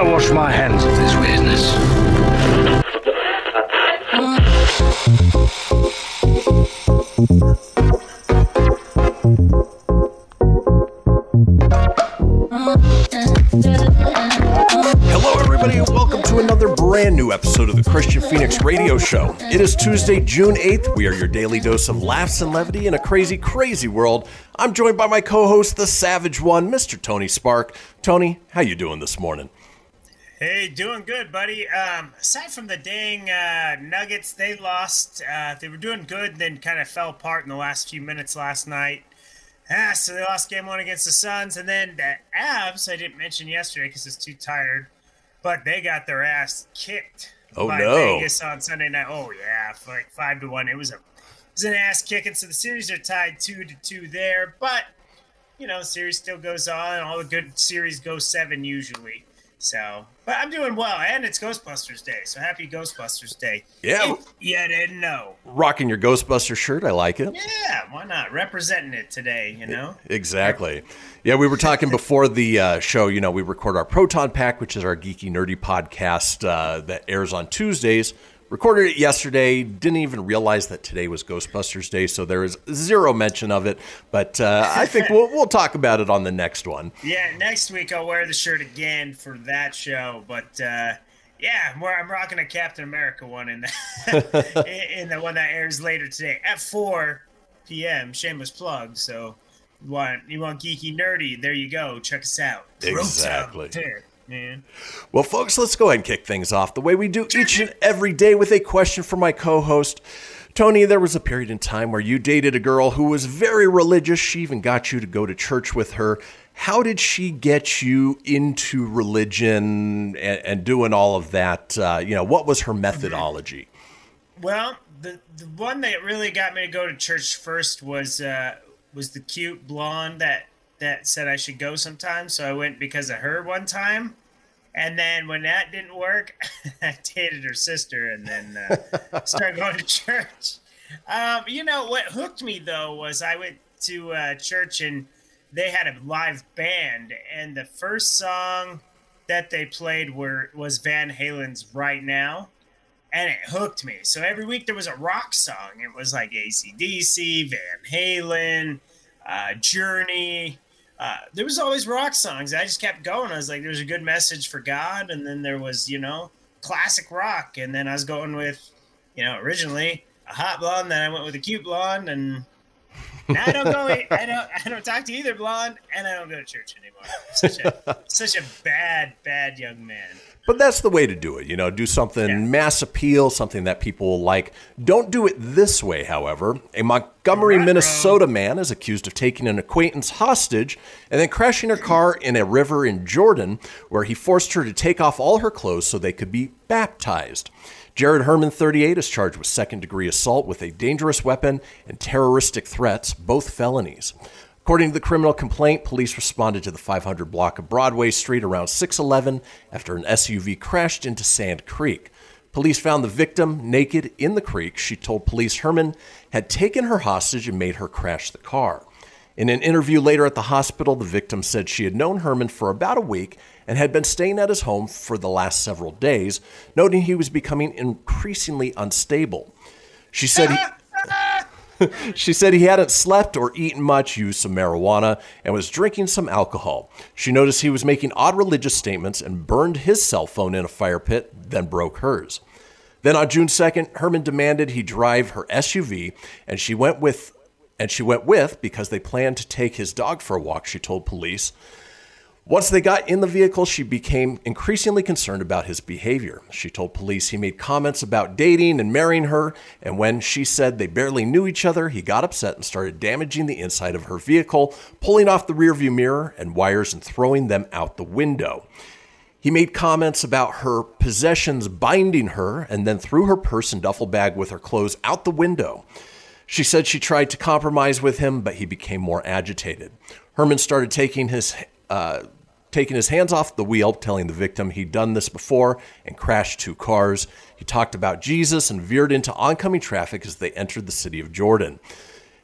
I wash my hands of this weirdness. Hello, everybody, and welcome to another brand new episode of the Kristian Fenix Radio Show. It is Tuesday, June 8th. We are your daily dose of laughs and levity in a crazy, crazy world. I'm joined by my co-host, the Savage One, Mr. Tony Spark. Tony, how you doing this morning? Hey, doing good, buddy. Um, aside from the dang uh, Nuggets, they lost. Uh, they were doing good, then kind of fell apart in the last few minutes last night. Ah, so they lost game one against the Suns, and then the Avs. I didn't mention yesterday because it's too tired, but they got their ass kicked Oh, by no. Vegas on Sunday night. Oh yeah, for like five to one. It was a it was an ass kicking. So the series are tied two to two there, but you know, series still goes on. All the good series go seven usually. So, but I'm doing well, and it's Ghostbusters Day. So happy Ghostbusters Day. Yeah. If you didn't know. Rocking your Ghostbuster shirt, I like it. Yeah, why not? Representing it today, you know? Exactly. Yeah, we were talking before the uh, show. You know, we record our Proton Pack, which is our geeky, nerdy podcast uh, that airs on Tuesdays. Recorded it yesterday. Didn't even realize that today was Ghostbusters Day, so there is zero mention of it. But uh, I think we'll we'll talk about it on the next one. Yeah, next week I'll wear the shirt again for that show. But uh, yeah, I'm, I'm rocking a Captain America one in the, in the one that airs later today at 4 p.m. Shameless plug. So you want you want geeky nerdy? There you go. Check us out. Exactly. Man. Well, folks, let's go ahead and kick things off the way we do each and every day with a question for my co host. Tony, there was a period in time where you dated a girl who was very religious. She even got you to go to church with her. How did she get you into religion and, and doing all of that? Uh, you know, what was her methodology? Well, the the one that really got me to go to church first was uh, was the cute blonde that that said I should go sometime. So I went because of her one time, and then when that didn't work, I dated her sister, and then uh, started going to church. Um, you know what hooked me though was I went to uh, church and they had a live band, and the first song that they played were was Van Halen's "Right Now." and it hooked me. So every week there was a rock song. It was like ACDC, Van Halen, uh, Journey. Uh, there was always rock songs. I just kept going. I was like, there's a good message for God, and then there was, you know, classic rock, and then I was going with, you know, originally a hot blonde. Then I went with a cute blonde, and now I don't go. I don't. I don't talk to either blonde, and I don't go to church anymore. Such a such a bad, bad young man. But that's the way to do it. You know, do something Yeah. mass appeal, something that people will like. Don't do it this way, however. A Montgomery. Minnesota man is accused of taking an acquaintance hostage and then crashing her car in a river in Jordan, where he forced her to take off all her clothes so they could be baptized. Jared Herman, 38, is charged with second degree assault with a dangerous weapon and terroristic threats, both felonies. According to the criminal complaint, police responded to the 500 block of Broadway Street around 611 after an SUV crashed into Sand Creek. Police found the victim naked in the creek. She told police Herman had taken her hostage and made her crash the car. In an interview later at the hospital, the victim said she had known Herman for about a week and had been staying at his home for the last several days, noting he was becoming increasingly unstable. She said he. she said he hadn't slept or eaten much, used some marijuana, and was drinking some alcohol. She noticed he was making odd religious statements and burned his cell phone in a fire pit, then broke hers. Then on June 2nd, Herman demanded he drive her SUV, and she went with and she went with because they planned to take his dog for a walk, she told police. Once they got in the vehicle, she became increasingly concerned about his behavior. She told police he made comments about dating and marrying her, and when she said they barely knew each other, he got upset and started damaging the inside of her vehicle, pulling off the rearview mirror and wires and throwing them out the window. He made comments about her possessions binding her and then threw her purse and duffel bag with her clothes out the window. She said she tried to compromise with him, but he became more agitated. Herman started taking his uh, taking his hands off the wheel, telling the victim he'd done this before and crashed two cars. He talked about Jesus and veered into oncoming traffic as they entered the city of Jordan.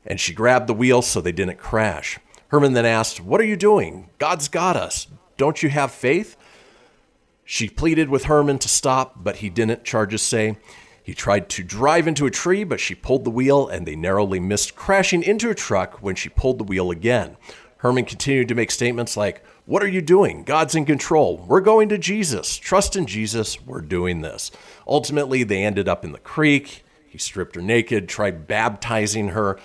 And she grabbed the wheel so they didn't crash. Herman then asked, What are you doing? God's got us. Don't you have faith? She pleaded with Herman to stop, but he didn't, charges say. He tried to drive into a tree, but she pulled the wheel and they narrowly missed crashing into a truck when she pulled the wheel again. Herman continued to make statements like, What are you doing? God's in control. We're going to Jesus. Trust in Jesus. We're doing this. Ultimately, they ended up in the creek. He stripped her naked, tried baptizing her.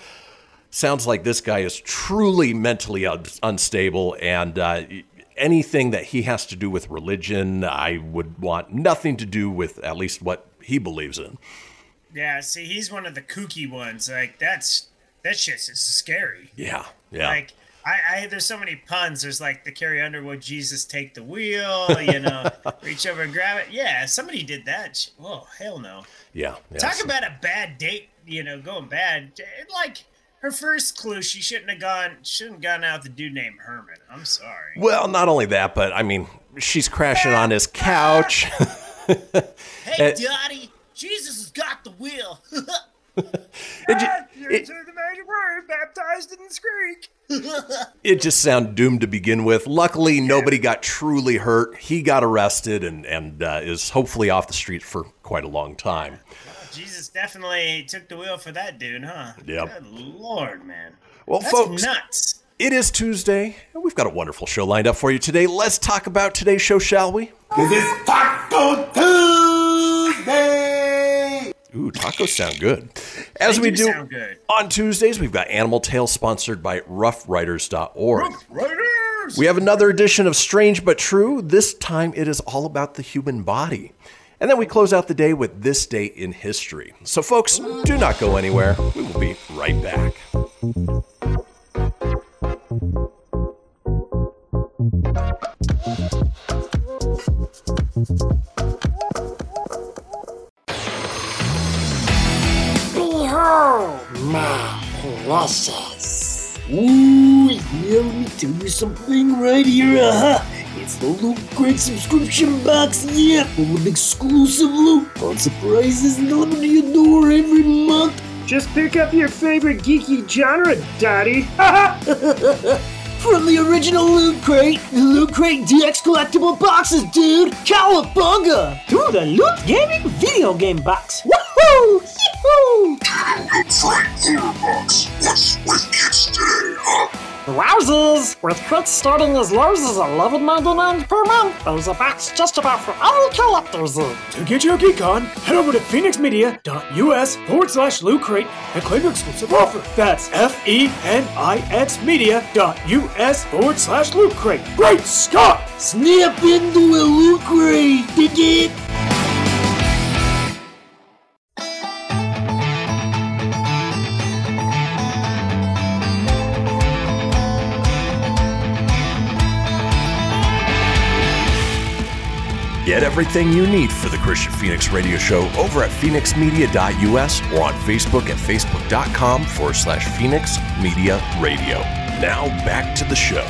Sounds like this guy is truly mentally un- unstable, and uh, anything that he has to do with religion, I would want nothing to do with at least what he believes in. Yeah, see, he's one of the kooky ones. Like that's that shit's just scary. Yeah, yeah. Like I, I there's so many puns. There's like the Carrie Underwood Jesus take the wheel, you know, reach over and grab it. Yeah, somebody did that. Oh hell no. yeah, yeah. Talk So- about a bad date, you know, going bad. Like her first clue, she shouldn't have gone shouldn't have gone out a dude named Herman. I'm sorry. Well, not only that, but I mean, she's crashing on his couch. Hey Uh, Dottie, Jesus has got the wheel. It, ju- it, the magic word, baptized in the creek. it just sounded doomed to begin with. Luckily, nobody got truly hurt. He got arrested and, and uh, is hopefully off the street for quite a long time. Jesus definitely took the wheel for that dude, huh? Yep. Good lord, man. Well, That's folks, nuts. it is Tuesday, and we've got a wonderful show lined up for you today. Let's talk about today's show, shall we? It is Taco Tuesday! Ooh, tacos sound good. As They we do do on Tuesdays, we've got Animal Tales sponsored by ruffriders.org. We have another edition of Strange But True. This time it is all about the human body. And then we close out the day with this day in history. So, folks, do not go anywhere. We will be right back. My precious. Ooh, yeah, let me tell you something right here. Uh-huh. It's the Loot Crate subscription box, yeah, of exclusive loot, fun surprises delivered to your door every month. Just pick up your favorite geeky genre, Daddy. From the original Loot Crate, the Loot Crate DX collectible boxes, dude! Cowabunga! to the Loot Gaming video game box. Woohoo! Yee-hoo! Wowzers! With crits starting as low as $11.99 per month, there's a box just about for all collectors. To get your geek on, head over to fenixmedia.us forward slash loot crate and claim your exclusive offer. That's F-E-N-I-X media.us forward slash loot crate. Great Scott! Snap into a Loot Crate! Dig it? Everything you need for the Kristian Fenix Radio Show over at fenixmedia.us or on Facebook at facebook.com forward slash Fenix Media Radio. Now back to the show.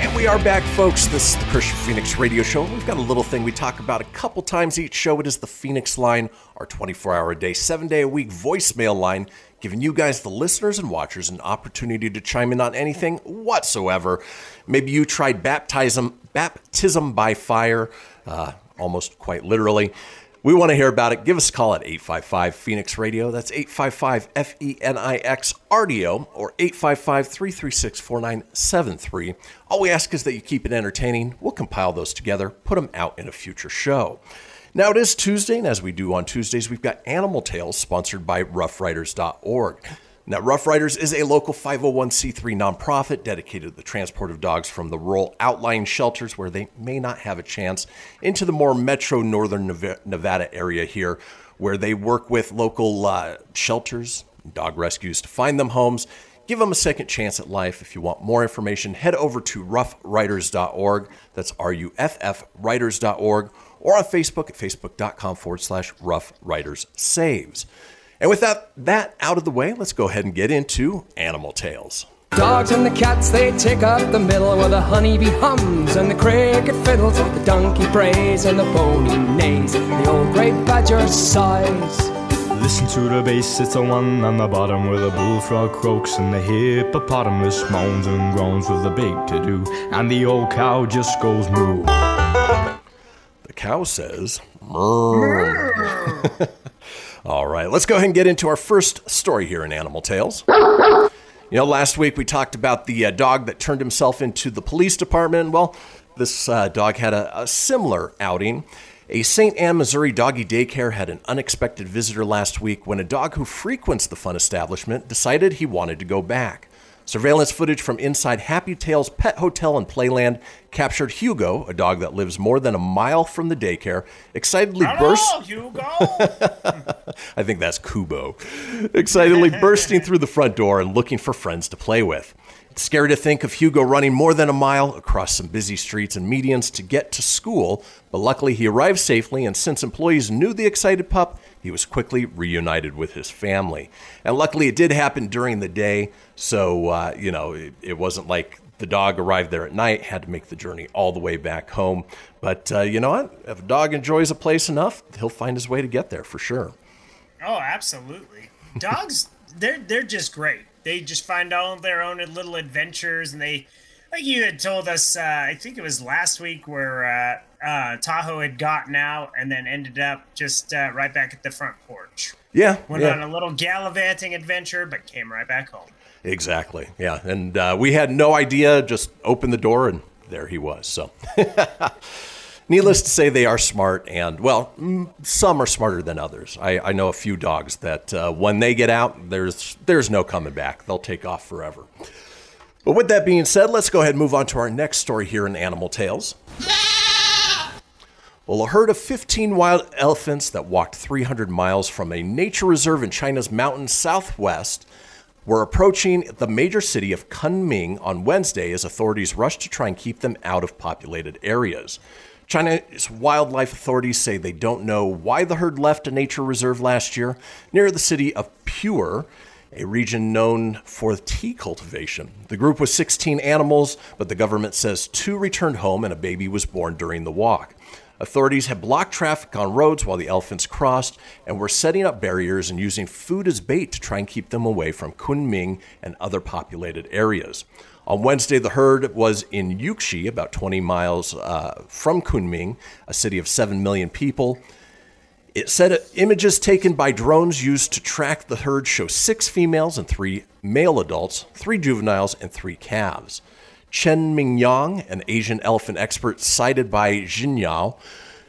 And we are back, folks. This is the Kristian Fenix Radio Show. We've got a little thing we talk about a couple times each show. It is the Fenix line, our 24 hour a day, seven day a week voicemail line, giving you guys, the listeners and watchers, an opportunity to chime in on anything whatsoever. Maybe you tried baptism, baptism by fire, uh, almost quite literally. We want to hear about it. Give us a call at 855 Fenix Radio. That's 855 F E N I X RDO or 855 336 4973. All we ask is that you keep it entertaining. We'll compile those together, put them out in a future show. Now it is Tuesday, and as we do on Tuesdays, we've got Animal Tales sponsored by ruffriders.org. Now, Ruff Riders is a local 501c3 nonprofit dedicated to the transport of dogs from the rural outlying shelters where they may not have a chance into the more metro northern Nevada area here, where they work with local uh, shelters, dog rescues to find them homes. Give them a second chance at life. If you want more information, head over to ruffriders.org. That's R U F F riders.org or on Facebook at facebook.com forward slash ruff riders saves. And with that, that out of the way, let's go ahead and get into Animal Tales. Dogs and the cats, they take up the middle where the honeybee hums and the cricket fiddles, the donkey brays and the pony neighs, the old grey badger sighs. Listen to the bass, it's the one on the bottom where the bullfrog croaks and the hippopotamus moans and groans with a big to do, and the old cow just goes moo. The cow says, "Moo." Mmm. Mmm. All right, let's go ahead and get into our first story here in Animal Tales. You know, last week we talked about the uh, dog that turned himself into the police department. Well, this uh, dog had a, a similar outing. A St. Anne, Missouri doggy daycare had an unexpected visitor last week when a dog who frequents the fun establishment decided he wanted to go back. Surveillance footage from inside Happy Tails Pet Hotel and Playland captured Hugo, a dog that lives more than a mile from the daycare, excitedly burst. Hello, Hugo. I think that's Kubo. Excitedly bursting through the front door and looking for friends to play with. Scary to think of Hugo running more than a mile across some busy streets and medians to get to school, but luckily he arrived safely, and since employees knew the excited pup, he was quickly reunited with his family. And luckily it did happen during the day, so, uh, you know, it, it wasn't like the dog arrived there at night, had to make the journey all the way back home. But uh, you know what? If a dog enjoys a place enough, he'll find his way to get there for sure. oh, absolutely. Dogs, they're they're just great. They just find all their own little adventures, and they, like you had told us, uh, I think it was last week, where uh, uh, Tahoe had gotten out and then ended up just uh, right back at the front porch. Yeah, Went yeah. on a little gallivanting adventure, but came right back home. Exactly. Yeah. And uh, we had no idea, just opened the door and there he was. So, needless to say, they are smart. And, well, mm, some are smarter than others. I, I know a few dogs that uh, when they get out, there's, there's no coming back. They'll take off forever. But with that being said, let's go ahead and move on to our next story here in Animal Tales. Well, a herd of 15 wild elephants that walked 300 miles from a nature reserve in China's mountain southwest were approaching the major city of Kunming on Wednesday as authorities rushed to try and keep them out of populated areas. China's wildlife authorities say they don't know why the herd left a nature reserve last year near the city of Pu'er, a region known for tea cultivation. The group was 16 animals, but the government says two returned home and a baby was born during the walk. Authorities had blocked traffic on roads while the elephants crossed and were setting up barriers and using food as bait to try and keep them away from Kunming and other populated areas. On Wednesday, the herd was in Yuxi, about 20 miles uh, from Kunming, a city of 7 million people. It said images taken by drones used to track the herd show six females and three male adults, three juveniles, and three calves. Chen Mingyang, an Asian elephant expert cited by Xinhua,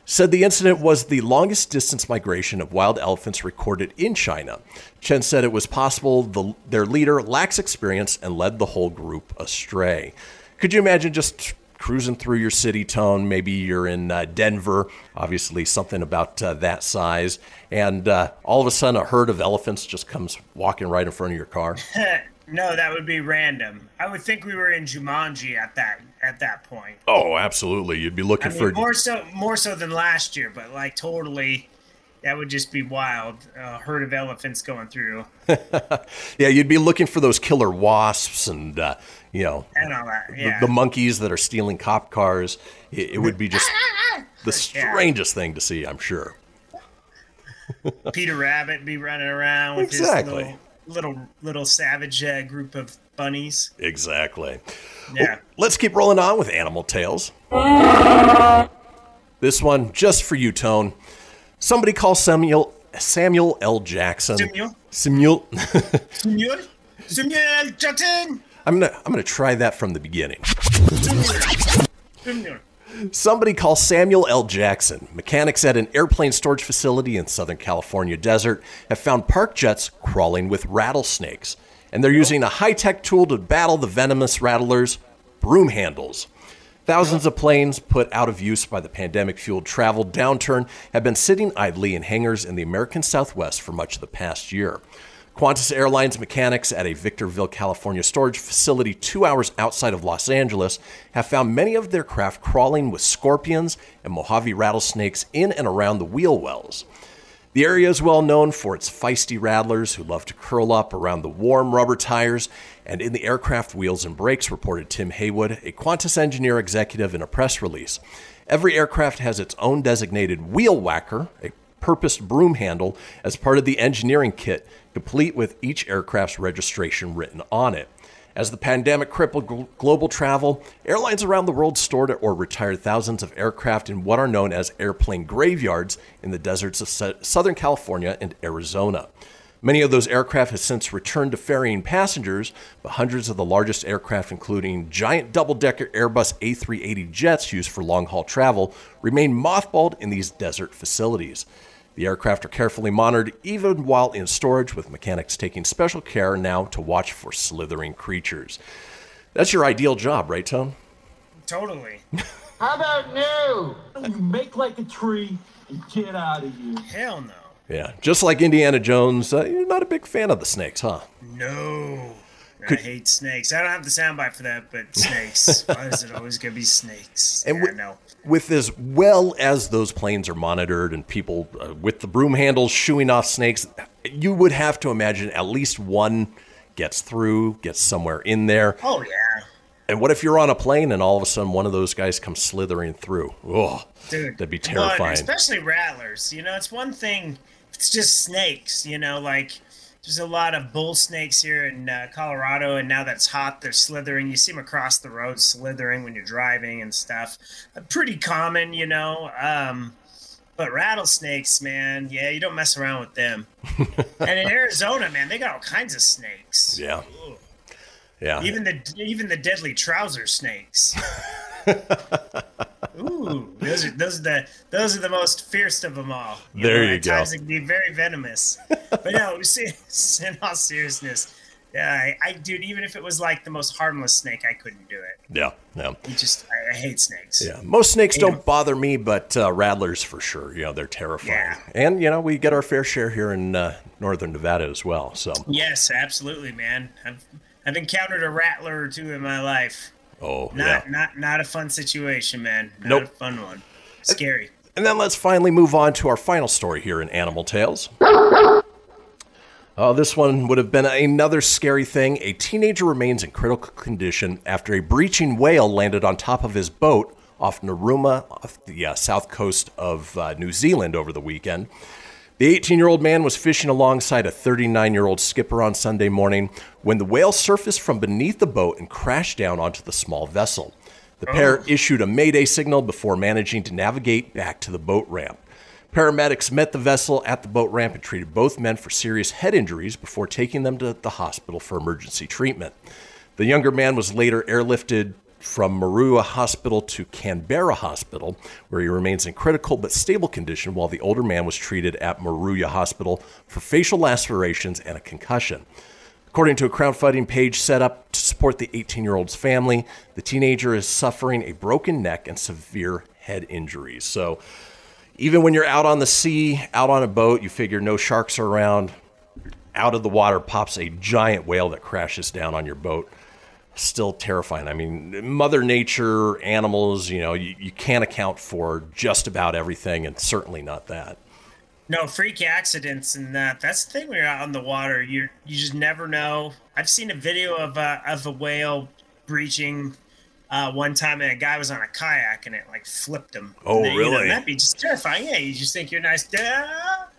said the incident was the longest distance migration of wild elephants recorded in China. Chen said it was possible the, their leader lacks experience and led the whole group astray. Could you imagine just cruising through your city tone? Maybe you're in uh, Denver, obviously something about uh, that size, and uh, all of a sudden a herd of elephants just comes walking right in front of your car. no, that would be random. I would think we were in Jumanji at that at that point. Oh, absolutely. You'd be looking I mean, for more so more so than last year, but like totally, that would just be wild. A herd of elephants going through yeah, you'd be looking for those killer wasps and uh, you know and all that. the- Yeah. the, monkeys that are stealing cop cars. It, it would be just the strangest thing to see, I'm sure. Peter Rabbit be running around with Exactly. his little little, little savage uh, group of bunnies. Exactly. Yeah. Let's keep rolling on with animal tales. This one just for you, Tone. Somebody call Samuel Samuel L. Jackson. Samuel? Samuel. Samuel? Samuel Jackson? I'm gonna I'm gonna try that from the beginning. Samuel. Somebody call Samuel L. Jackson. Mechanics at an airplane storage facility in Southern California desert have found park jets crawling with rattlesnakes, and they're using a high-tech tool to battle the venomous rattlers, broom handles. Thousands of planes put out of use by the pandemic fueled travel downturn have been sitting idly in hangars in the American Southwest for much of the past year. Qantas Airlines mechanics at a Victorville, California storage facility two hours outside of Los Angeles have found many of their craft crawling with scorpions and Mojave rattlesnakes in and around the wheel wells. The area is well known for its feisty rattlers who love to curl up around the warm rubber tires and in the aircraft wheels and brakes, reported Tim Haywood, a Qantas engineer executive in a press release. Every aircraft has its own designated wheel whacker, a purposed broom handle, as part of the engineering kit, complete with each aircraft's registration written on it. As the pandemic crippled global travel, airlines around the world stored or retired thousands of aircraft in what are known as airplane graveyards in the deserts of Southern California and Arizona. Many of those aircraft have since returned to ferrying passengers, but hundreds of the largest aircraft, including giant double decker Airbus A380 jets used for long haul travel, remain mothballed in these desert facilities. The aircraft are carefully monitored even while in storage, with mechanics taking special care now to watch for slithering creatures. That's your ideal job, right, Tom? Totally. How about no? You make like a tree and get out of here. Hell no. Yeah, just like Indiana Jones, uh, you're not a big fan of the snakes, huh? No. I hate snakes. I don't have the soundbite for that, but snakes. Why is it always gonna be snakes? And yeah, wi- no. With as well as those planes are monitored and people uh, with the broom handles shooing off snakes, you would have to imagine at least one gets through, gets somewhere in there. Oh yeah. And what if you're on a plane and all of a sudden one of those guys comes slithering through? Oh, Dude, that'd be terrifying. especially rattlers. You know, it's one thing. It's just snakes. You know, like there's a lot of bull snakes here in uh, Colorado, and now that's hot, they're slithering. You see them across the road slithering when you're driving and stuff. Uh, pretty common, you know. Um, but rattlesnakes, man, yeah, you don't mess around with them. and in Arizona, man, they got all kinds of snakes. Yeah. Yeah. Even the even the deadly trouser snakes. Ooh, those are those are the those are the most fierce of them all. There you at go. Times it can be very venomous. but no, see, in all seriousness, I, I, dude, even if it was like the most harmless snake, I couldn't do it. yeah, yeah. You just, I, I hate snakes. Yeah, most snakes You don't know? bother me, but uh, rattlers for sure. You know, they're terrifying. Yeah. And you know, we get our fair share here in uh, northern Nevada as well. So, Yes, absolutely, man. I've I've encountered a rattler or two in my life. Oh Not yeah. not not a fun situation, man. Not Nope. a fun one. Scary. And then let's finally move on to our final story here in Animal Tales. Oh, this one would have been another scary thing. A teenager remains in critical condition after a breaching whale landed on top of his boat off Narooma, off the uh, south coast of uh, New Zealand over the weekend. The 18 year old man was fishing alongside a 39 year old skipper on Sunday morning when the whale surfaced from beneath the boat and crashed down onto the small vessel. The pair oh. issued a mayday signal before managing to navigate back to the boat ramp. Paramedics met the vessel at the boat ramp and treated both men for serious head injuries before taking them to the hospital for emergency treatment. The younger man was later airlifted from Moruya Hospital to Canberra Hospital, where he remains in critical but stable condition, while the older man was treated at Moruya Hospital for facial lacerations and a concussion. According to a crowdfunding page set up to support the 18 year old's family, the teenager is suffering a broken neck and severe head injuries. So, even when you're out on the sea, out on a boat, you figure no sharks are around. Out of the water pops a giant whale that crashes down on your boat. Still terrifying. I mean, Mother Nature, animals, you know, you, you can't account for just about everything, and certainly not that. No freak accidents and that. That's the thing when you're out on the water. You you just never know. I've seen a video of a of a whale breaching uh, one time, and a guy was on a kayak and it like flipped him. Oh, And, you know, really? that'd be just terrifying. Yeah, you just think you're nice. "Ah."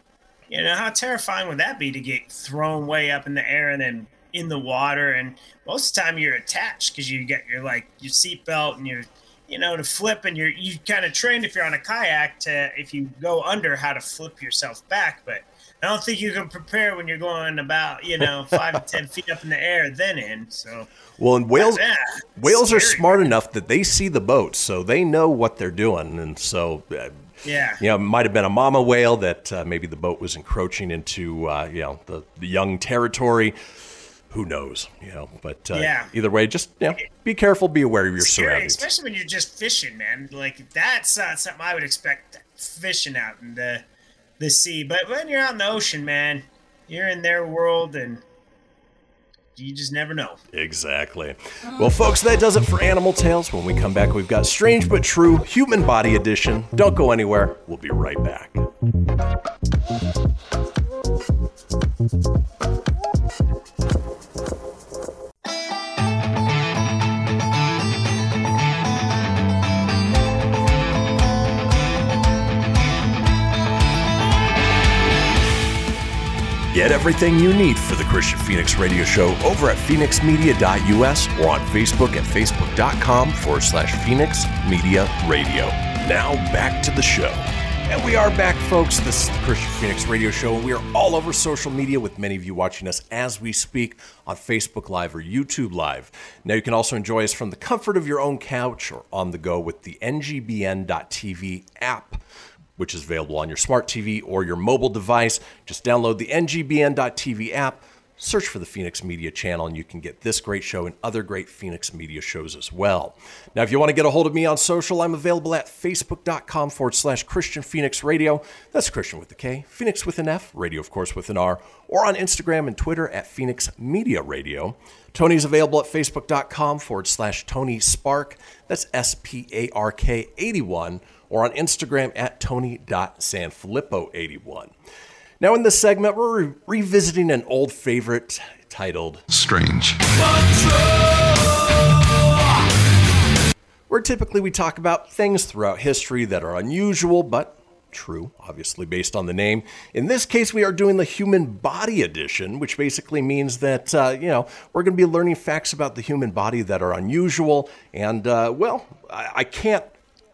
You know how terrifying would that be to get thrown way up in the air and then in the water? And most of the time you're attached because you get your like your seatbelt and your you know, to flip, and you're you kind of trained if you're on a kayak to if you go under how to flip yourself back, but. I don't think you can prepare when you're going about, you know, five to ten feet up in the air, then in. So Well, and whales Yeah, whales are smart enough that they see the boats, so they know what they're doing, and so. Uh, Yeah. You know, it might have been a mama whale that uh, maybe the boat was encroaching into, uh, you know, the, the young territory. Who knows? You know, but uh, Yeah. either way, just you know, be careful, be aware of your scary, surroundings. especially when you're just fishing, man. Like that's not something I would expect fishing out in the the sea. But when you're out in the ocean, man, you're in their world, and you just never know. Exactly. Well, folks, that does it for Animal Tales. When we come back, we've got Strange But True Human Body Edition. Don't go anywhere. We'll be right back. Get everything you need for the Kristian Fenix Radio Show over at fenixmedia.us or on Facebook at facebook.com forward slash Fenix Media Radio. Now back to the show. And we are back, folks. This is the Kristian Fenix Radio Show, and we are all over social media with many of you watching us as we speak on Facebook Live or YouTube Live. Now, you can also enjoy us from the comfort of your own couch or on the go with the NGBN.TV app which is available on your smart TV or your mobile device. Just download the NGBN.TV app, search for the Fenix Media channel, and you can get this great show and other great Fenix Media shows as well. Now, if you want to get a hold of me on social, I'm available at facebook.com forward slash Kristian Fenix Radio. That's Kristian with a K, Fenix with an F, radio, of course, with an R, or on Instagram and Twitter at Fenix Media Radio. Tony's available at facebook.com forward slash Tony Spark. That's S P A R K 81 or on Instagram at tony.sanfilippo81. Now, in this segment, we're re- revisiting an old favorite titled Strange. where typically we talk about things throughout history that are unusual but true, obviously based on the name. In this case, we are doing the human body edition, which basically means that, uh, you know, we're going to be learning facts about the human body that are unusual. And, uh, well, I, I can't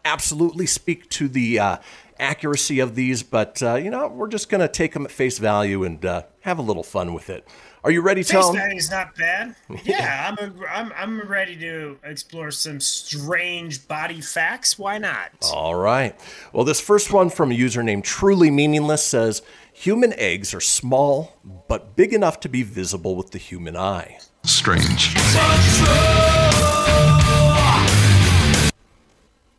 absolutely speak to the uh, accuracy of these, but, uh, you know, we're just going to take them at face value and uh, have a little fun with it. Are you ready, Face Tom? value's not bad. Yeah, I'm, a, I'm I'm ready to explore some strange body facts. Why not? All right. Well, this first one from a user named Truly Meaningless says human eggs are small but big enough to be visible with the human eye. Strange.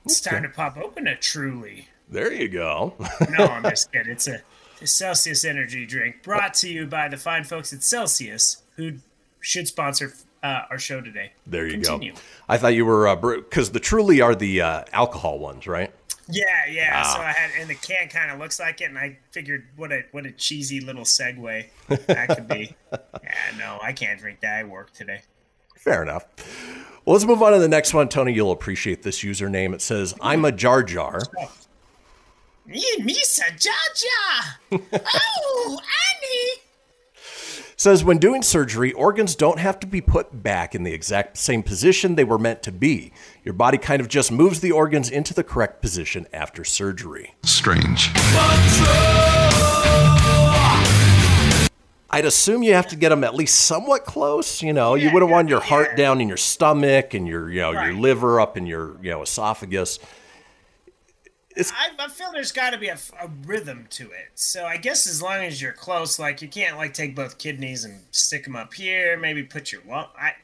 It's time to pop open a Truly. There you go. No, I'm just kidding. It's a, Celsius energy drink brought to you by the fine folks at Celsius, who should sponsor uh, our show today. there you Continue. go. I thought you were because the Truly are the uh, alcohol ones, right? Yeah, yeah. Wow. So I had, and the can kind of looks like it, and I figured what a what a cheesy little segue that could be. yeah, no, I can't drink that. I work today. Fair enough. Well, let's move on to the next one. Tony, you'll appreciate this username. It says, I'm a Jar Jar. Me, Misa Jaja. oh, Annie. says when doing surgery, organs don't have to be put back in the exact same position they were meant to be. Your body kind of just moves the organs into the correct position after surgery. Strange. I'd assume you have to get them at least somewhat close. You know, you wouldn't want your heart down in your stomach and your, you know, your liver up in your, you know, esophagus. I, I feel there's got to be a, a rhythm to it. So I guess as long as you're close, like you can't like take both kidneys and stick them up here. Maybe put your lung. I,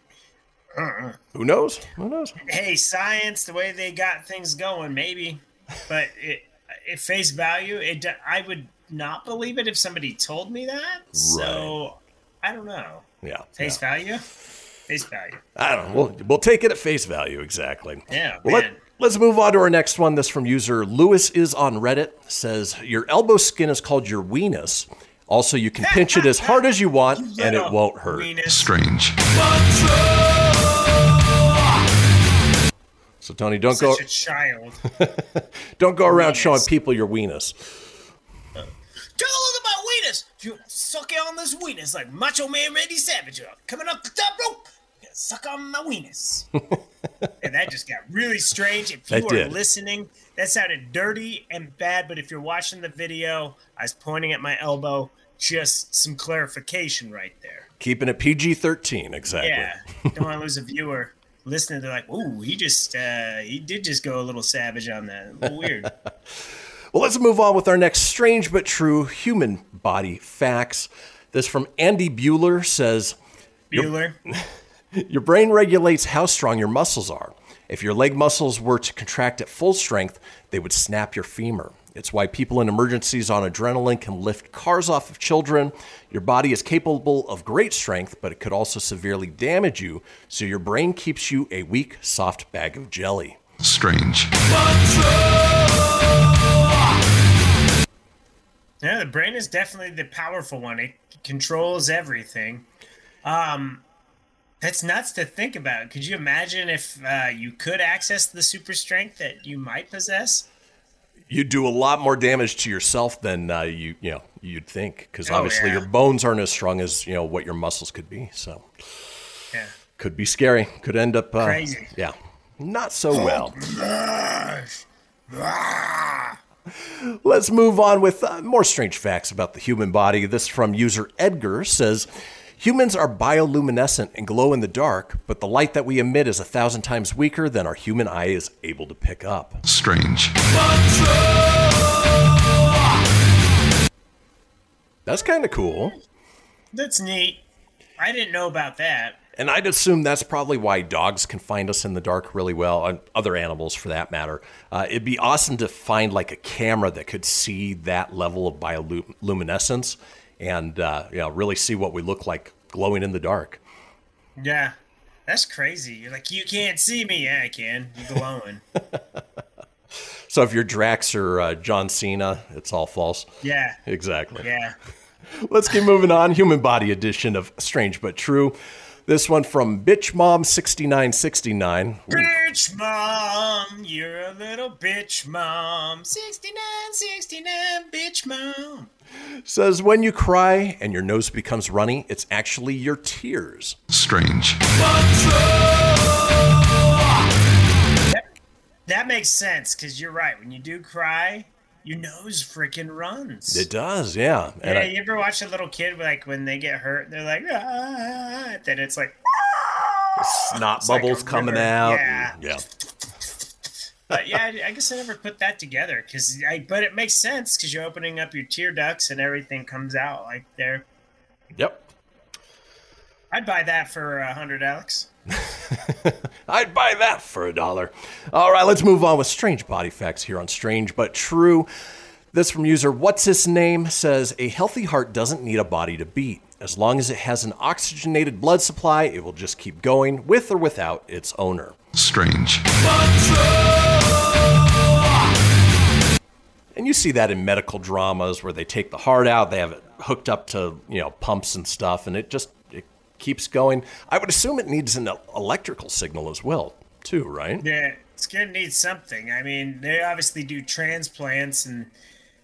uh-uh. Who knows? Who knows? hey, science, the way they got things going, maybe. But it, at face value, it I would not believe it if somebody told me that. So I don't know. Yeah. Face value, face value. I don't know. We'll, we'll take it at face value, exactly. Yeah, Well, let, man. let's move on to our next one. This from user Lewis is on Reddit. Says your elbow skin is called your weenus. Also, you can pinch it as hard as you want, and it won't hurt. Strange. So, Tony, don't go Such a child. don't go around showing people your weenus. Take a look at my weenus. You gonna suck on this weenus like Macho Man Randy Savage. Coming up the top rope. Suck on my weenus. and that just got really strange. If That you are did. listening, that sounded dirty and bad. But if you're watching the video, I was pointing at my elbow. Just some clarification right there. Keeping it PG 13, exactly. Yeah, don't want to lose a viewer listening. They're like, "Ooh, he just uh, he did just go a little savage on that. A little weird." Well, let's move on with our next strange but true human body facts. This from Andy Bueller says Bueller. Your brain regulates how strong your muscles are. If your leg muscles were to contract at full strength, they would snap your femur. It's why people in emergencies on adrenaline can lift cars off of children. Your body is capable of great strength, but it could also severely damage you, so your brain keeps you a weak, soft bag of jelly. Strange. Yeah, the brain is definitely the powerful one. It controls everything. Um, that's nuts to think about. Could you imagine if uh, you could access the super strength that you might possess? You'd do a lot more damage to yourself than uh, you you know you'd think, because Oh, obviously yeah. your bones aren't as strong as you know what your muscles could be. So Yeah. could be scary. Could end up uh, Crazy. Yeah, not so well. Let's move on with uh, more strange facts about the human body. This from user Edgar says Humans are bioluminescent and glow in the dark, but the light that we emit is a thousand times weaker than our human eye is able to pick up. Strange. That's kind of cool. That's neat. I didn't know about that. And I'd assume that's probably why dogs can find us in the dark really well, and other animals for that matter. Uh, it'd be awesome to find like a camera that could see that level of bioluminescence and uh, you know really see what we look like glowing in the dark. Yeah. That's crazy. You're like, you can't see me. Yeah, I can. You're glowing. So if you're Drax or uh, John Cena, it's all false. yeah. Exactly. Yeah. Let's keep moving on. Human body edition of Strange but True. This one from Bitch Mom 6969. Bitch mom, you're a little bitch mom. 69, 69, bitch mom. says when you cry and your nose becomes runny, it's actually your tears. Strange. That makes sense because you're right. When you do cry, your nose freaking runs. It does, yeah. And yeah, I- you ever watch a little kid like when they get hurt, they're like, ah, then it's like, snot It's like bubbles a coming river. out. Yeah. yeah. but yeah, I- I guess I never put that together because I, but it makes sense because you're opening up your tear ducts and everything comes out like there. Yep. I'd buy that for a hundred, Alex. I'd buy that for a dollar. All right, let's move on with strange body facts here on Strange but True. This from user What's His Name says a healthy heart doesn't need a body to beat. As long as it has an oxygenated blood supply, it will just keep going with or without its owner. Strange. And you see that in medical dramas where they take the heart out, they have it hooked up to, you know, pumps and stuff, and it just keeps going. I would assume it needs an electrical signal as well, too, right? Yeah, it's gonna need something. I mean, they obviously do transplants and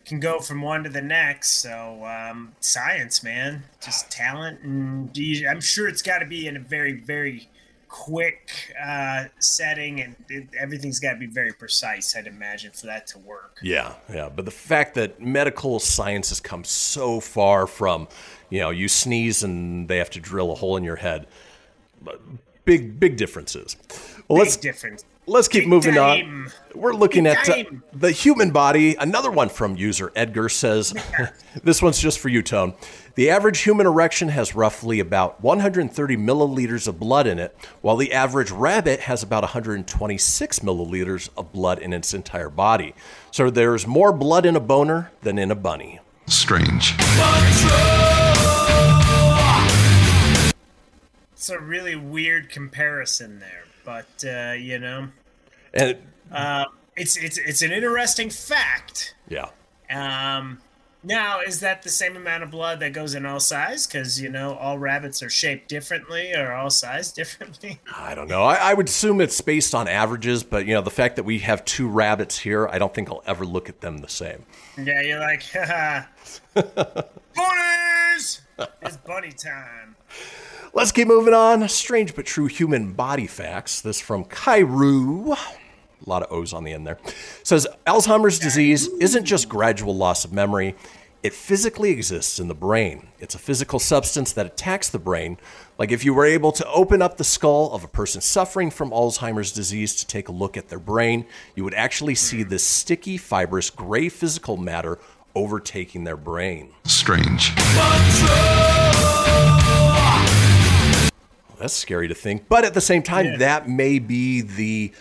can go from one to the next. So um, science, man, just talent, and I'm sure it's got to be in a very, very quick uh, setting, and it, everything's got to be very precise. I'd imagine for that to work. Yeah, yeah. But the fact that medical science has come so far from, you know, you sneeze and they have to drill a hole in your head. Big, big differences. Well, let's Big difference. let's keep Big moving time. on. We're looking Big at uh, the human body. Another one from user Edgar says, this one's just for you, Tone. The average human erection has roughly about 130 milliliters of blood in it, while the average rabbit has about 126 milliliters of blood in its entire body. So there's more blood in a boner than in a bunny. Strange. It's a really weird comparison there, but uh, you know, And uh, it's it's it's an interesting fact. yeah. Um, now, is that the same amount of blood that goes in all size? Because you know, all rabbits are shaped differently or all sized differently. I don't know. I, I would assume it's based on averages, but you know, the fact that we have two rabbits here, I don't think I'll ever look at them the same. yeah, you're like, haha. Morning! It's bunny time. Let's keep moving on. Strange but true human body facts. This from Kairu. A lot of O's on the end there. Says Alzheimer's disease isn't just gradual loss of memory, it physically exists in the brain. It's a physical substance that attacks the brain. Like if you were able to open up the skull of a person suffering from Alzheimer's disease to take a look at their brain, you would actually see hmm. this sticky, fibrous, gray physical matter overtaking their brain. Strange. That's scary to think. But at the same time, that may be the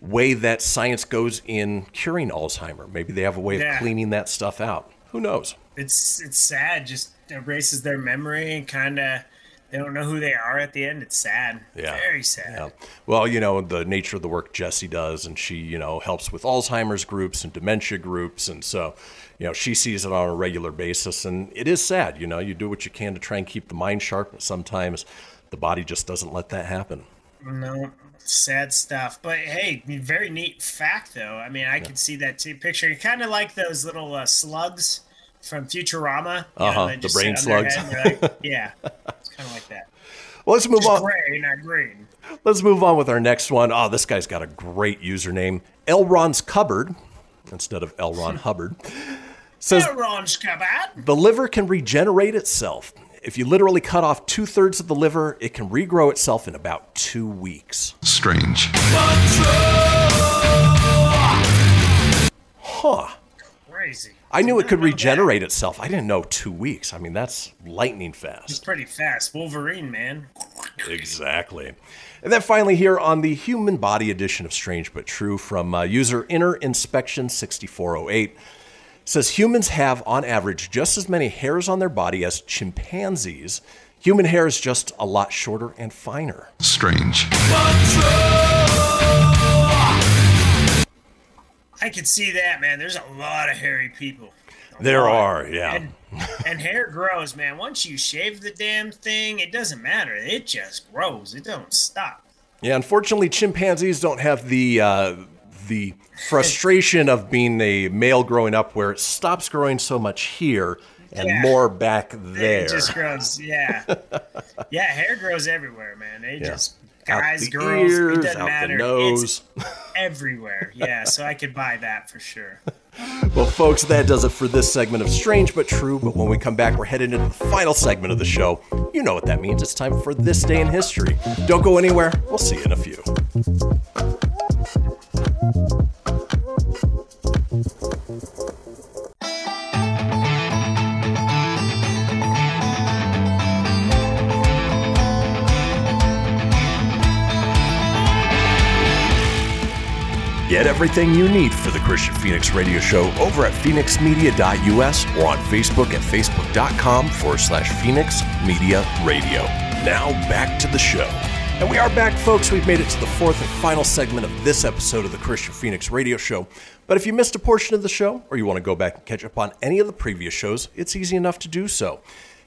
way that science goes in curing Alzheimer. Maybe they have a way of cleaning that stuff out. Who knows? It's it's sad. Just erases their memory and kind of they don't know who they are at the end. It's sad. Yeah. Very sad. Yeah. Well, you know, the nature of the work Jessie does, and she, you know, helps with Alzheimer's groups and dementia groups. And so, you know, she sees it on a regular basis. And it is sad. You know, you do what you can to try and keep the mind sharp, but sometimes the body just doesn't let that happen. No, sad stuff. But hey, very neat fact though. I mean, I could see that too. Picture kind of like those little uh, slugs from Futurama. Uh-huh, they the brain sit slugs. head and they're like- yeah, it's kind of like that. Well, let's move Just on. gray, not green. Let's move on with our next one. Oh, this guy's got a great username. Elron's Cupboard instead of Elron Hubbard. Says Orange cupboard. the liver can regenerate itself. If you literally cut off two thirds of the liver, it can regrow itself in about two weeks. Strange. Huh. Crazy. I knew it could regenerate itself. I didn't know two weeks. I mean, that's lightning fast. It's pretty fast. Wolverine, man. Exactly. And then finally, here on the human body edition of Strange But True from uh, user Inner Inspection 6408 says humans have, on average, just as many hairs on their body as chimpanzees. Human hair is just a lot shorter and finer. Strange. I could see that, man. There's a lot of hairy people. A There lot. are, yeah. And, and hair grows, man. Once you shave the damn thing, it doesn't matter. It just grows. It don't stop. Yeah, unfortunately, chimpanzees don't have the uh, the frustration of being a male growing up, where it stops growing so much here and Yeah. more back there. It just grows. Yeah. yeah, hair grows everywhere, man. They Yeah. just guys, girls, ears, it doesn't out the matter. nose. It's everywhere. Yeah, so I could buy that for sure. Well, folks, that does it for this segment of Strange But True. But when we come back, we're headed into the final segment of the show. You know what that means. It's time for This Day in History. Don't go anywhere. We'll see you in a few. Get everything you need for the Kristian Fenix Radio Show over at fenixmedia.us or on Facebook at facebook.com forward slash Fenix Media Radio. Now back to the show. And we are back, folks. We've made it to the fourth and final segment of this episode of the Kristian Fenix Radio Show. But if you missed a portion of the show or you want to go back and catch up on any of the previous shows, it's easy enough to do so.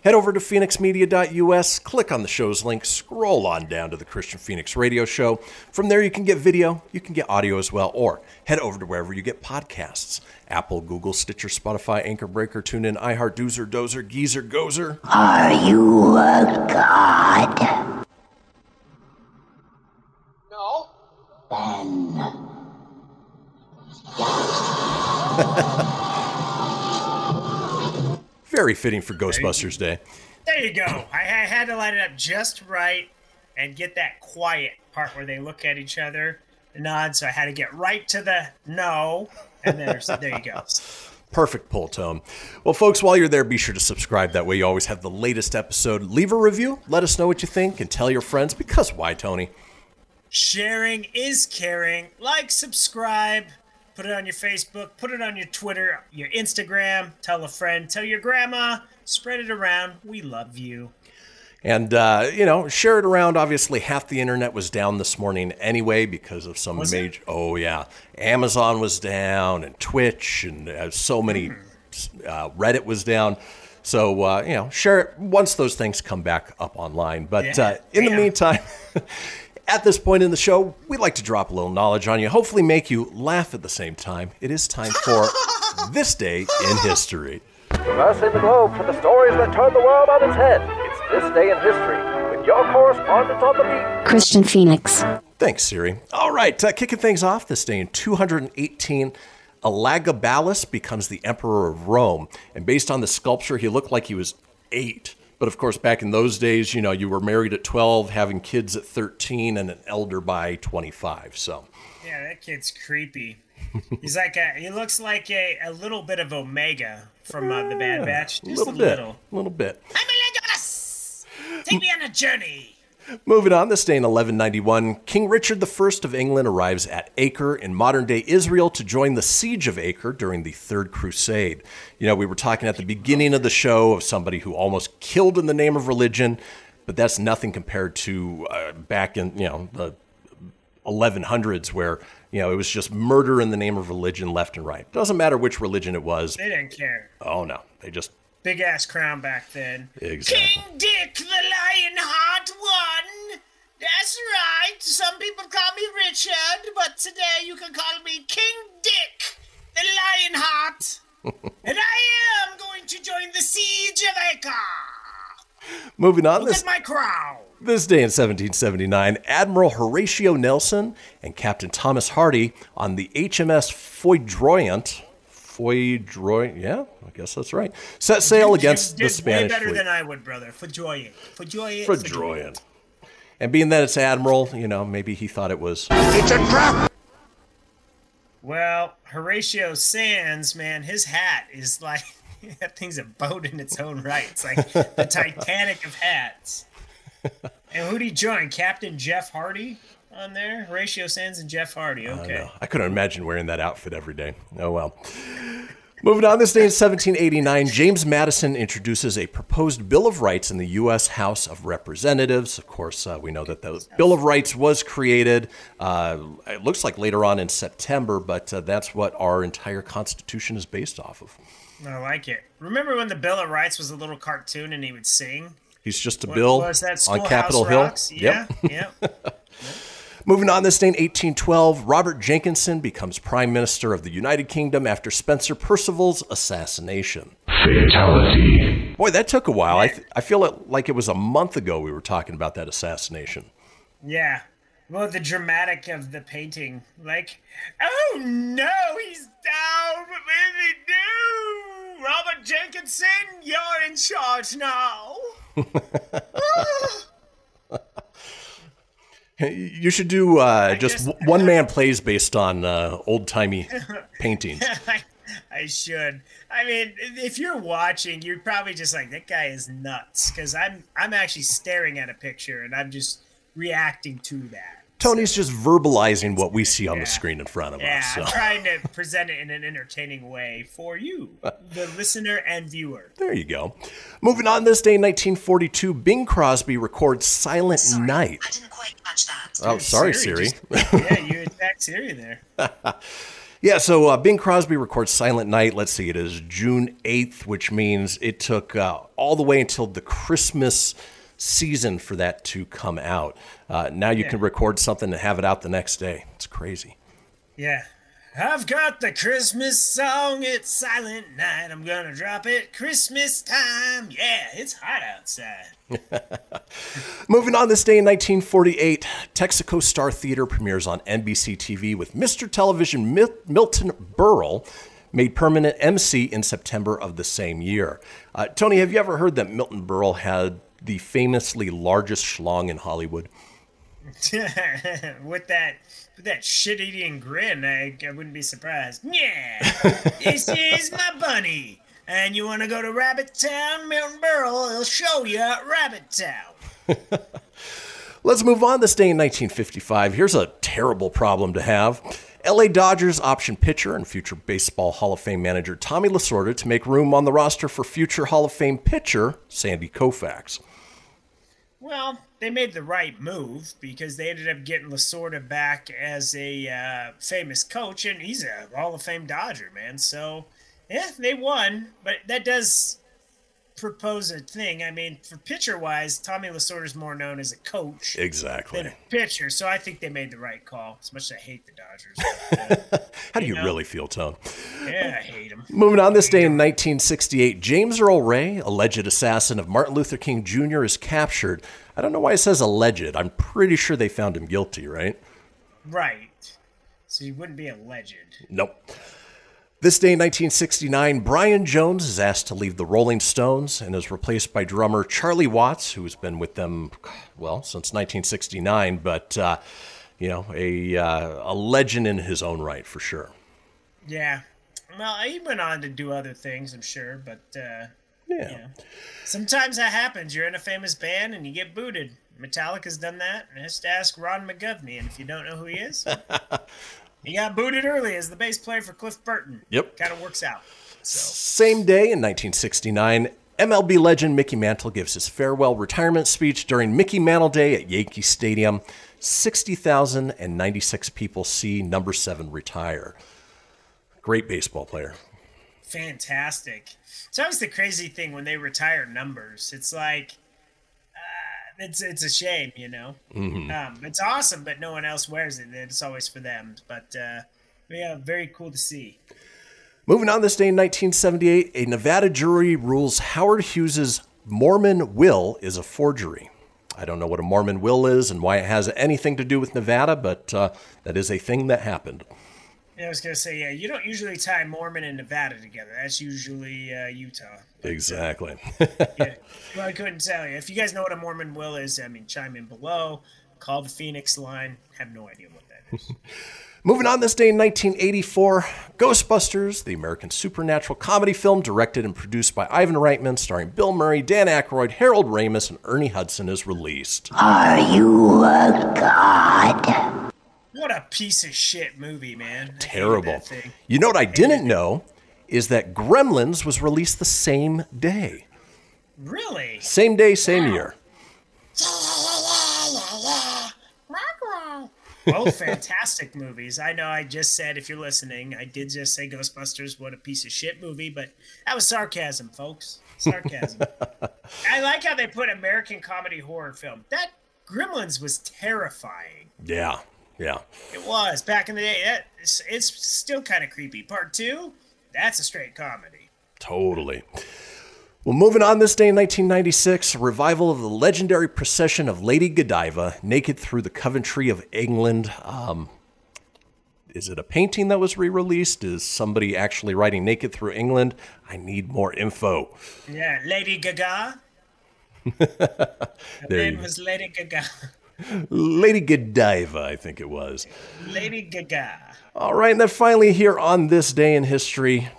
Head over to fenixmedia.us, click on the show's link, scroll on down to the Kristian Fenix Radio Show. From there, you can get video, you can get audio as well, or head over to wherever you get podcasts Apple, Google, Stitcher, Spotify, Anchor Breaker, TuneIn, iHeart, Doozer, Dozer, Geezer, Gozer. Are you a god? No. Then Very fitting for Ghostbusters Day. There you go. I, I had to line it up just right and get that quiet part where they look at each other, nod. So I had to get right to the no, and there's there you go. Perfect pull tone. Well, folks, while you're there, be sure to subscribe. That way, you always have the latest episode. Leave a review, let us know what you think, and tell your friends because why, Tony? Sharing is caring. Like, subscribe, put it on your Facebook, put it on your Twitter, your Instagram. Tell a friend, tell your grandma, spread it around. We love you. And, uh, you know, share it around. Obviously, half the internet was down this morning anyway because of some Was it? major. Oh, yeah. Amazon was down and Twitch and uh, so many. Hmm. Uh, Reddit was down. So, uh, you know, share it once those things come back up online. But Yeah. uh, in the meantime, at this point in the show, we'd like to drop a little knowledge on you, hopefully make you laugh at the same time. It is time for This Day in History. Traversing the globe for the stories that turn the world on its head. It's This Day in History with your correspondent on the beat. Kristian Fenix. Thanks, Siri. All right, uh, kicking things off this day in 218, Elagabalus becomes the emperor of Rome. And based on the sculpture, he looked like he was eight. But of course, back in those days, you know, you were married at 12, having kids at 13, and an elder by 25. So, Yeah, that kid's creepy. He's like a, he looks like a, a little bit of Omega from uh, the Bad Batch. a Just little a bit. little. A little bit. I'm a Legolas! Take me on a journey! Moving on, this day in 1191, King Richard I of England arrives at Acre in modern day Israel to join the siege of Acre during the Third Crusade. You know, we were talking at the beginning of the show of somebody who almost killed in the name of religion, but that's nothing compared to uh, back in, you know, the 1100s where, you know, it was just murder in the name of religion left and right. Doesn't matter which religion it was. They didn't care. Oh, no. They just, Big ass crown back then. Exactly. King Dick the Lionheart won! That's right. Some people call me Richard, but today you can call me King Dick the Lionheart. and I am going to join the siege of Acre. moving on, Look this at my crown. This day in 1779, Admiral Horatio Nelson and Captain Thomas Hardy on the HMS Foudroyant, Foudroyant, yeah, I guess that's right, set sail against You the did Spanish way better fleet. than I would, brother. For joy it. For joy it. Foudroyant. And being that it's Admiral, you know, maybe he thought it was. It's a trap! Well, Horatio Sanz, man, his hat is like that thing's a boat in its own right. It's like the Titanic of hats. And who'd he join? Captain Jeff Hardy on there? Horatio Sanz and Jeff Hardy. Okay. I couldn't imagine wearing that outfit every day. Oh well. Moving on, this day in 1789, James Madison introduces a proposed Bill of Rights in the U.S. House of Representatives. Of course, uh, we know that the Bill of Rights was created, uh, it looks like later on in September, but uh, that's what our entire Constitution is based off of. I like it. Remember when the Bill of Rights was a little cartoon and he would sing? He's just a What bill on Capitol Rocks? Hill. Yeah, Yep. yeah. Moving on, this day in 1812, Robert Jenkinson becomes Prime Minister of the United Kingdom after Spencer Perceval's assassination. Fatality. Boy, that took a while. I, th- I feel it like it was a month ago we were talking about that assassination. Yeah. Well, the dramatic of the painting, like, oh no, he's down. What did he do? Robert Jenkinson, you're in charge now. You should do uh, just one man plays based on uh, old timey paintings. I, I should. I mean, if you're watching, you're probably just like, that guy is nuts. Because I'm, I'm actually staring at a picture and I'm just reacting to that. Tony's just verbalizing what we see on the screen in front of Yeah, us. So. I'm trying to present it in an entertaining way for you, the listener and viewer. There you go. Moving on, this day in 1942, Bing Crosby records Silent Night. I didn't quite catch that. Oh, sorry, Siri. just- yeah, you attacked Siri there. Yeah, so uh, Bing Crosby records Silent Night. Let's see, it is June 8th, which means it took uh, all the way until the Christmas season for that to come out. Uh, now you Yeah. can record something and have it out the next day. It's crazy. Yeah. I've got the Christmas song. It's Silent Night. I'm gonna drop it Christmas time. Yeah, it's hot outside. Moving on this day in 1948, Texaco Star Theater premieres on NBC TV with Mr. Television Mil- Milton Berle made permanent MC in September of the same year. Uh, Tony, have you ever heard that Milton Berle had the famously largest schlong in Hollywood? with that with that shit eating grin, I, I wouldn't be surprised. Yeah, this is my bunny. And you want to go to Rabbit Town? Milton Berle will show you Rabbit Town. Let's move on this day in 1955. Here's a terrible problem to have. LA Dodgers option pitcher and future Baseball Hall of Fame manager Tommy Lasorda to make room on the roster for future Hall of Fame pitcher Sandy Koufax. Well, they made the right move because they ended up getting Lasorda back as a uh, famous coach, and he's a Hall of Fame Dodger, man. So, yeah, they won, but that does propose a thing. I mean, for pitcher wise, Tommy Lasorda is more known as a coach Exactly. than a pitcher, so I think they made the right call. As much as I hate the Dodgers, but, How do you know. really feel, Tone? uh, yeah, I hate them. Moving on, this day in 1968, James Earl Ray, alleged assassin of Martin Luther King Jr., is captured. I don't know why it says alleged. I'm pretty sure they found him guilty, right? Right. So he wouldn't be a legend. Nope. This day in 1969, Brian Jones is asked to leave the Rolling Stones and is replaced by drummer Charlie Watts, who has been with them, well, since 1969, but, uh, you know, a, uh, a legend in his own right, for sure. Yeah. Well, he went on to do other things, I'm sure, but uh, Yeah. you know, sometimes that happens. You're in a famous band and you get booted. Metallica's done that. And just ask Ron McGovney, and if you don't know who he is, he got booted early as the bass player for Cliff Burton. Yep. Kind of works out. Same day in 1969, MLB legend Mickey Mantle gives his farewell retirement speech during Mickey Mantle Day at Yankee Stadium. 60,096 people see number seven retire. Great baseball player. Fantastic. It's always the crazy thing when they retire numbers. It's like, it's it's a shame, you know. Mhm. Um, it's awesome, but no one else wears it. It's always for them. But uh, yeah, very cool to see. Moving on this day in 1978, a Nevada jury rules Howard Hughes's Mormon will is a forgery. I don't know what a Mormon will is and why it has anything to do with Nevada, but uh, that is a thing that happened. Yeah, I was gonna say, yeah, you don't usually tie Mormon and Nevada together. That's usually uh, Utah. Exactly. yeah, well, I couldn't tell you. If you guys know what a Mormon will is, I mean, chime in below. Call the Fenix line. Have no idea what that is. Moving on this day in 1984, Ghostbusters, the American supernatural comedy film directed and produced by Ivan Reitman, starring Bill Murray, Dan Aykroyd, Harold Ramis, and Ernie Hudson, is released. Are you a god? what a piece of shit movie, man. Terrible. You know what I didn't know is that Gremlins was released the same day. Really? Same day, same year. Both fantastic movies. I know I just said, if you're listening, I did just say Ghostbusters, what a piece of shit movie, but that was sarcasm, folks. Sarcasm. I like how they put American comedy horror film. That Gremlins was terrifying. Yeah, yeah. It was back in the day. That, it's, it's still kind of creepy. Part two, that's a straight comedy. Totally. Well, moving on this day in 1996, revival of the legendary procession of Lady Godiva naked through the Coventry of England. Um, is it a painting that was re released? Is somebody actually riding naked through England? I need more info. Yeah, Lady Gaga. Her name was Lady Gaga. Lady Godiva, I think it was. Lady Gaga. All right, and then finally, here on this day in history,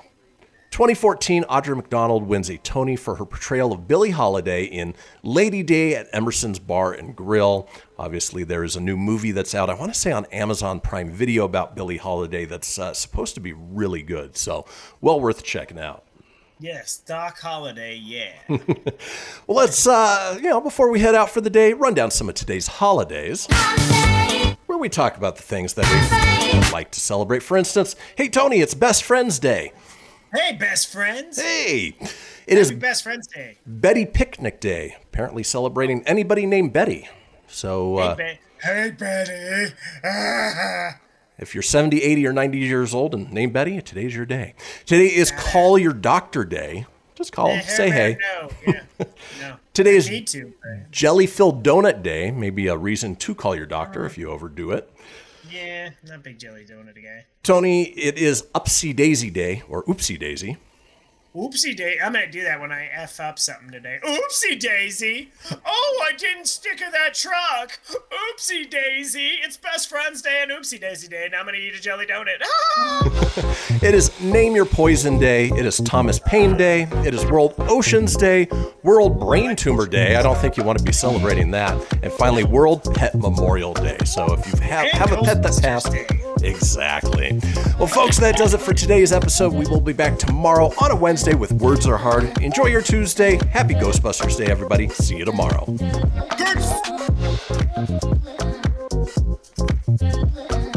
2014, Audra McDonald wins a Tony for her portrayal of Billie Holiday in Lady Day at Emerson's Bar and Grill. Obviously, there is a new movie that's out, I want to say on Amazon Prime Video about Billie Holiday that's uh, supposed to be really good. So, well worth checking out. Yes, Doc Holiday, yeah. Well, let's, uh, you know, before we head out for the day, run down some of today's holidays. Where we talk about the things that we like to celebrate. For instance, hey, Tony, it's Best Friends Day. hey, best friends. Hey, it is Happy Best Friends Day. Betty Picnic Day, apparently celebrating anybody named Betty. So uh, hey, Be- hey, Betty. Ah. if you're 70, 80, or 90 years old and named Betty, today's your day. Today is Call Your Doctor Day. Just call, say hey. No, yeah, no. Today is to. Jelly Filled Donut Day. Maybe a reason to call your doctor mm. if you overdo it. Yeah, not big jelly donut guy. Tony, it is Upsy Daisy Day, or Oopsie Daisy. Oopsie day. I'm gonna do that when I f up something today. Oopsie daisy. Oh, I didn't sticker that truck. Oopsie daisy. It's best friends day and oopsie daisy day, and I'm gonna eat a jelly donut. Ah! It is Name Your Poison Day. It is Thomas Paine Day. It is World Oceans Day. World Brain Tumor Day. I don't think you want to be celebrating that. And finally, World Pet Memorial Day. So if you have, have a pet that passed, exactly. Well, folks, that does it for today's episode. We will be back tomorrow on a Wednesday with Words Are Hard. Enjoy your Tuesday. Happy Ghostbusters Day, everybody. See you tomorrow. Good.